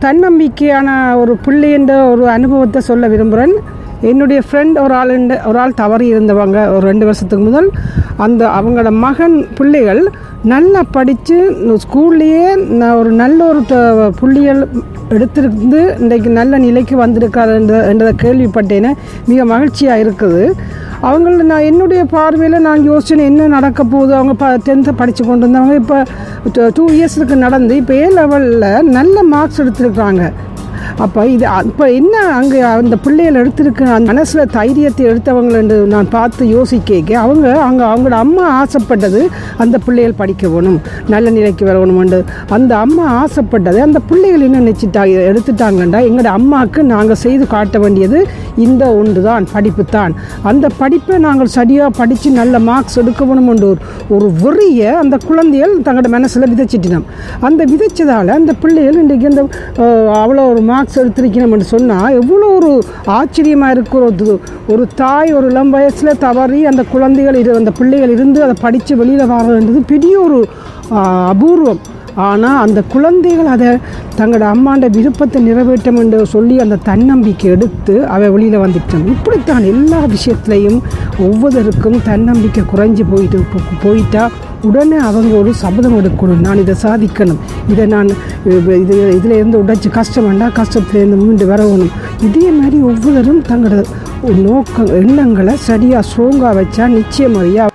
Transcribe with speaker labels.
Speaker 1: தன்னம்பிக்கையான ஒரு பிள்ளைன்ற ஒரு அனுபவத்தை சொல்ல விரும்புகிறேன். என்னுடைய ஃப்ரெண்ட் ஒரு ஆள் ஒரு ஆள் தவறி இருந்தவங்க ஒரு ரெண்டு வருஷத்துக்கு முதல். அந்த அவங்களோட மகன் பிள்ளைகள் நல்லா படித்து ஸ்கூல்லையே நான் ஒரு நல்ல ஒரு த- புள்ளியல் எடுத்திருந்து இன்றைக்கு நல்ல நிலைக்கு வந்திருக்காரு என்ற என்றதை கேள்விப்பட்டேன்னு மிக மகிழ்ச்சியாக இருக்குது. அவங்கள நான் என்னுடைய பார்வையில் நான் யோசிச்சேன் என்ன நடக்க போகுது? அவங்க ப டென்த்தை படித்து கொண்டு வந்தவங்க இப்போ டூ இயர்ஸுக்கு நடந்து இப்போ ஏ லெவலில் நல்ல மார்க்ஸ் எடுத்திருக்காங்க அப்போ இது இப்போ என்ன அங்கே அந்த பிள்ளைகள் எடுத்திருக்க அந்த மனசில் தைரியத்தை எடுத்தவங்களு நான் பார்த்து யோசிக்க அவங்க அங்கே அவங்களோட அம்மா ஆசைப்பட்டது அந்த பிள்ளைகள் படிக்க வேணும் நல்ல நிலைக்கு வரணுமெண்டு அந்த அம்மா ஆசைப்பட்டது அந்த பிள்ளைகள் என்ன நினச்சிட்டா எடுத்துட்டாங்கண்டா எங்களோட அம்மாவுக்கு நாங்கள் செய்து காட்ட வேண்டியது இந்த ஒன்று தான் படிப்பு தான். அந்த படிப்பை நாங்கள் சரியாக படித்து நல்ல மார்க்ஸ் எடுக்கணும் என்று ஒரு ஒரு அந்த குழந்தைகள் தங்களோட மனசில் விதைச்சிட்டினோம் அந்த விதைச்சதால் அந்த பிள்ளைகள் இன்றைக்கு அந்த அவ்வளோ ஒரு மார்க்ஸ் எடுத்திருக்கணும்னு சொன்னால் எவ்வளோ ஒரு ஆச்சரியமாக இருக்கிற ஒரு தாய் ஒரு இளம் வயசில் தவறி அந்த குழந்தைகள் இரு அந்த பிள்ளைகள் இருந்து அதை படித்து வெளியில் வரன்றது பெரிய ஒரு அபூர்வம். ஆனால் அந்த குழந்தைகள் அதை தங்களோட அம்மாண்ட விருப்பத்தை நிறைவேற்றும் என்று சொல்லி அந்த தன்னம்பிக்கை எடுத்து அவை வெளியில் வந்துட்டாங்க இப்படித்தான் எல்லா விஷயத்துலையும் ஒவ்வொருத்தருக்கும் தன்னம்பிக்கை குறைஞ்சி போயிட்டு போ- போயிட்டா உடனே அவங்க ஒரு சபதம் எடுக்கணும். நான் இதை சாதிக்கணும். இதை நான் இது இதில் இருந்து உடைச்சி கஷ்டம் வேண்டாம் கஷ்டத்துலேருந்து மீண்டு வரவணும் இதே மாதிரி ஒவ்வொருவரும் தங்களோட நோக்க எண்ணங்களை சரியாக ஸ்ட்ராங்காக வச்சா நிச்சயமாக